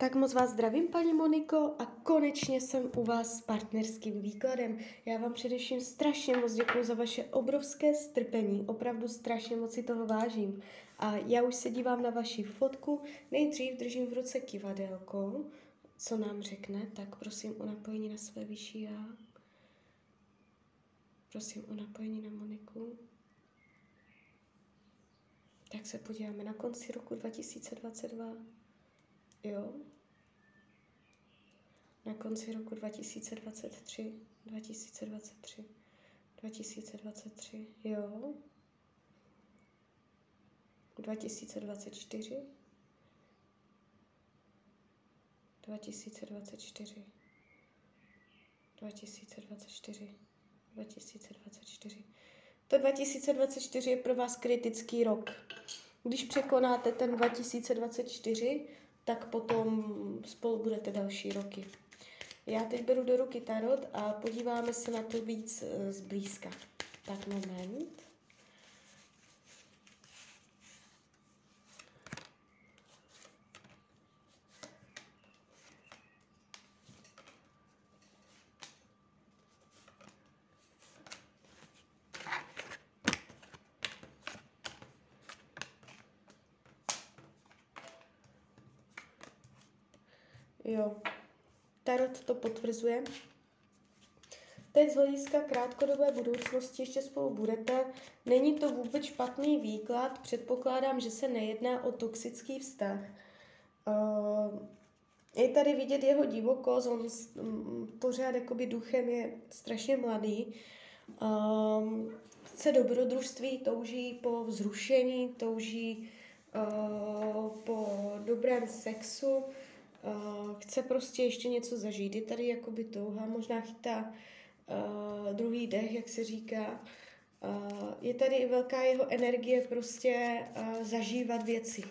Tak moc vás zdravím, paní Moniko, a konečně jsem u vás s partnerským výkladem. Já vám především strašně moc děkuji za vaše obrovské strpení, opravdu strašně moc si toho vážím. A já už se dívám na vaši fotku, nejdřív držím v ruce kivadelko, co nám řekne, tak prosím o napojení na své vyšší já. Prosím o napojení na Moniku. Tak se podíváme na konci roku 2022. Jo. Na konci roku 2023, 2023, 2023, jo. 2024, 2024, 2024, 2024. To 2024 je pro vás kritický rok. Když překonáte ten 2024, tak potom spolu budete další roky. Já teď beru do ruky tarot a podíváme se na to víc eh, zblízka. Tak moment. Jo, Tarot to potvrzuje. Teď z hlediska krátkodobé budoucnosti ještě spolu budete. Není to vůbec špatný výklad, předpokládám, že se nejedná o toxický vztah. Uh, je tady vidět jeho divokost, on um, pořád jakoby duchem je strašně mladý. Um, chce dobrodružství, touží po vzrušení, touží uh, po dobrém sexu, Uh, chce prostě ještě něco zažít. Je tady jakoby touha, možná chytá uh, druhý dech, jak se říká. Uh, je tady i velká jeho energie prostě uh, zažívat věci.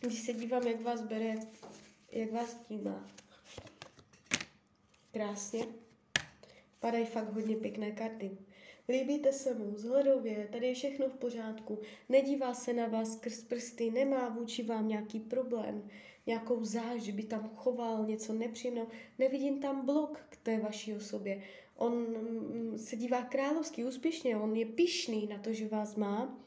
Když se dívám, jak vás bere, jak vás vnímá. Krásně. Padají fakt hodně pěkné karty. Líbíte se mu vzhledově, tady je všechno v pořádku, nedívá se na vás skrz prsty, nemá vůči vám nějaký problém, nějakou záž, by tam choval něco nepříjemného. Nevidím tam blok k té vaší osobě. On mm, se dívá královsky úspěšně, on je pišný na to, že vás má.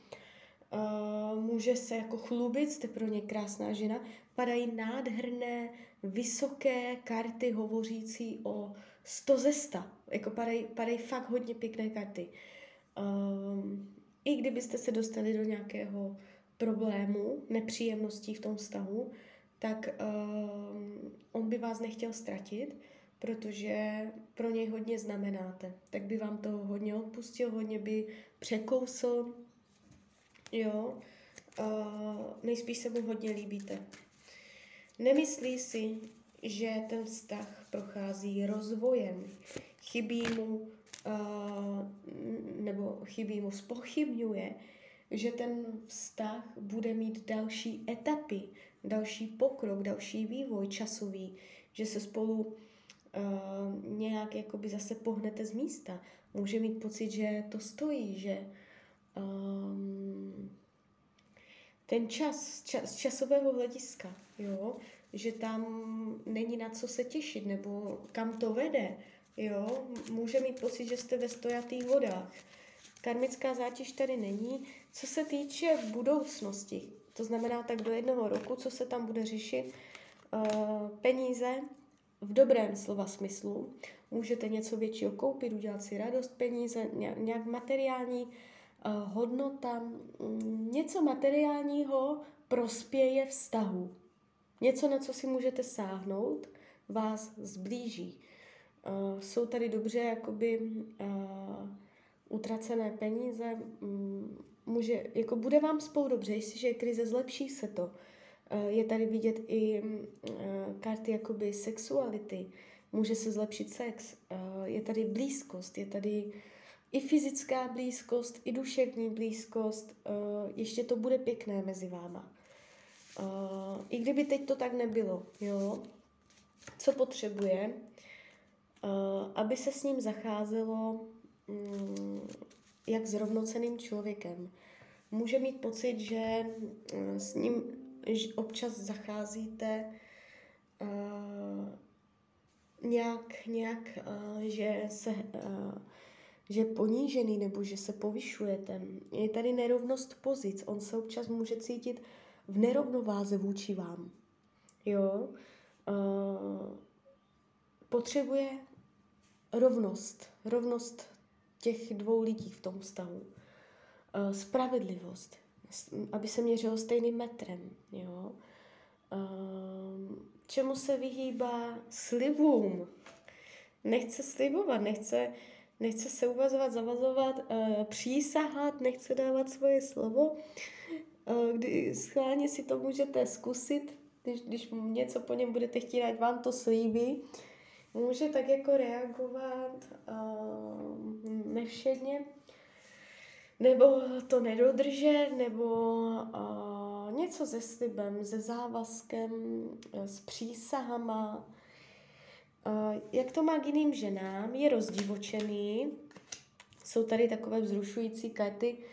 Uh, může se jako chlubit, jste pro ně krásná žena. Padají nádherné, vysoké karty hovořící o 100 ze 100. Jako padají, padají fakt hodně pěkné karty. Um, I kdybyste se dostali do nějakého problému, nepříjemností v tom vztahu, tak um, on by vás nechtěl ztratit, protože pro něj hodně znamenáte. Tak by vám to hodně odpustil, hodně by překousl. Jo, uh, nejspíš se mu hodně líbíte. Nemyslí si, že ten vztah prochází rozvojem. Chybí mu, uh, nebo chybí mu, spochybňuje, že ten vztah bude mít další etapy, další pokrok, další vývoj časový, že se spolu uh, nějak jakoby zase pohnete z místa. Může mít pocit, že to stojí, že um, ten čas, čas z časového hlediska, jo, že tam není na co se těšit, nebo kam to vede, jo, může mít pocit, že jste ve stojatých vodách. Karmická zátěž tady není. Co se týče budoucnosti, to znamená tak do jednoho roku, co se tam bude řešit, uh, peníze v dobrém slova smyslu. Můžete něco většího koupit, udělat si radost, peníze, nějak materiální uh, hodnota, um, něco materiálního prospěje vztahu. Něco, na co si můžete sáhnout, vás zblíží. Uh, jsou tady dobře jakoby uh, utracené peníze, um, může, jako bude vám spolu dobře, jestliže je krize, zlepší se to. Uh, je tady vidět i uh, karty jakoby sexuality, může se zlepšit sex, je tady blízkost, je tady i fyzická blízkost, i duševní blízkost, ještě to bude pěkné mezi váma. Uh, I kdyby teď to tak nebylo, jo, co potřebuje, uh, aby se s ním zacházelo um, jak s rovnoceným člověkem. Může mít pocit, že uh, s ním občas zacházíte uh, nějak, nějak uh, že se uh, že je ponížený nebo že se povyšujete. Je tady nerovnost pozic. On se občas může cítit v nerovnováze vůči vám. Jo? Uh, potřebuje rovnost. Rovnost těch dvou lidí v tom vztahu. Uh, spravedlivost. Aby se měřilo stejným metrem. Jo? Uh, čemu se vyhýbá slibům. Nechce slibovat, nechce, nechce se uvazovat, zavazovat, uh, přísahat, nechce dávat svoje slovo. Uh, kdy schválně si to můžete zkusit, když, když něco po něm budete chtít, ať vám to slíbí. Může tak jako reagovat uh, nevšedně, nebo to nedodržet, nebo uh, něco se slibem, se závazkem, s přísahama. Uh, jak to má k jiným ženám, je rozdivočený. Jsou tady takové vzrušující karty. Uh,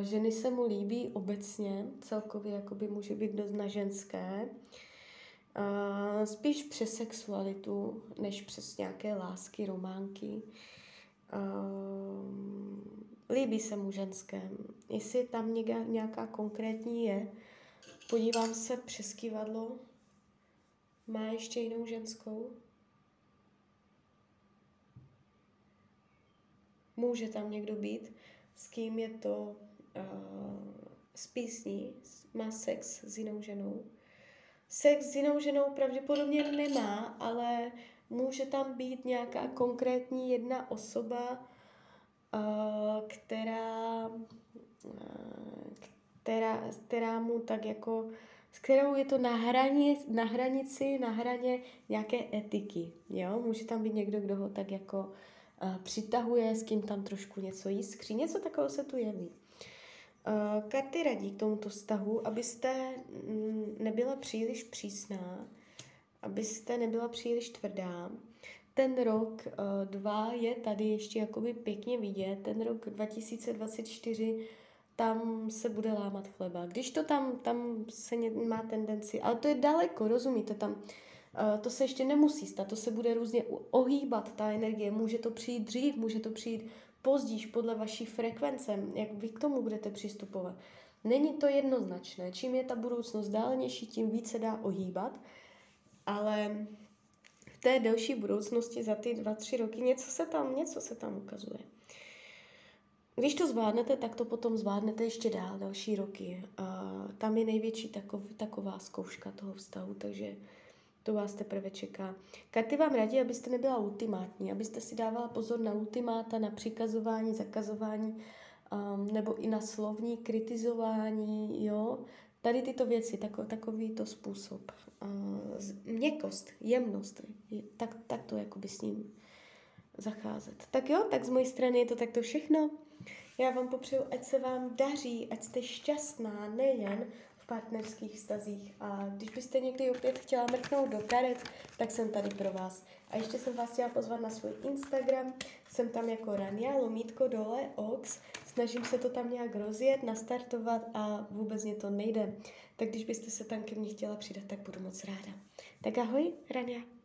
ženy se mu líbí obecně, celkově jakoby může být dost na ženské. Spíš přes sexualitu, než přes nějaké lásky, románky. Líbí se mu ženské. Jestli tam nějaká konkrétní je, podívám se přes kývadlo. Má ještě jinou ženskou? Může tam někdo být, s kým je to uh, z písní, má sex s jinou ženou. Sex s jinou ženou pravděpodobně nemá, ale může tam být nějaká konkrétní jedna osoba, uh, která, uh, která, která mu tak jako, s kterou je to na, hrani, na hranici, na hraně nějaké etiky. Jo? Může tam být někdo, kdo ho tak jako uh, přitahuje, s kým tam trošku něco jiskří. Něco takového se tu jeví. Uh, karty radí k tomuto vztahu, abyste mm, nebyla příliš přísná, abyste nebyla příliš tvrdá. Ten rok uh, dva je tady ještě jakoby pěkně vidět. Ten rok 2024 tam se bude lámat chleba. Když to tam, tam se má tendenci, ale to je daleko, rozumíte, tam to se ještě nemusí stát, to se bude různě ohýbat, ta energie, může to přijít dřív, může to přijít později podle vaší frekvence, jak vy k tomu budete přistupovat. Není to jednoznačné. Čím je ta budoucnost dálenější, tím více dá ohýbat, ale v té delší budoucnosti za ty dva, tři roky něco se tam, něco se tam ukazuje. Když to zvládnete, tak to potom zvládnete ještě dál, další roky. A tam je největší takov, taková zkouška toho vztahu, takže to vás teprve čeká. Karty vám radí, abyste nebyla ultimátní, abyste si dávala pozor na ultimáta, na přikazování, zakazování, um, nebo i na slovní kritizování, jo. Tady tyto věci, tako, takový to způsob. Uh, měkost, jemnost, tak, tak to jakoby s ním zacházet. Tak jo, tak z mojí strany je to takto všechno. Já vám popřeju, ať se vám daří, ať jste šťastná nejen partnerských vztazích. A když byste někdy opět chtěla mrknout do karet, tak jsem tady pro vás. A ještě jsem vás chtěla pozvat na svůj Instagram. Jsem tam jako Rania, lomítko dole, ox. Snažím se to tam nějak rozjet, nastartovat a vůbec mě to nejde. Tak když byste se tam ke mně chtěla přidat, tak budu moc ráda. Tak ahoj, Rania.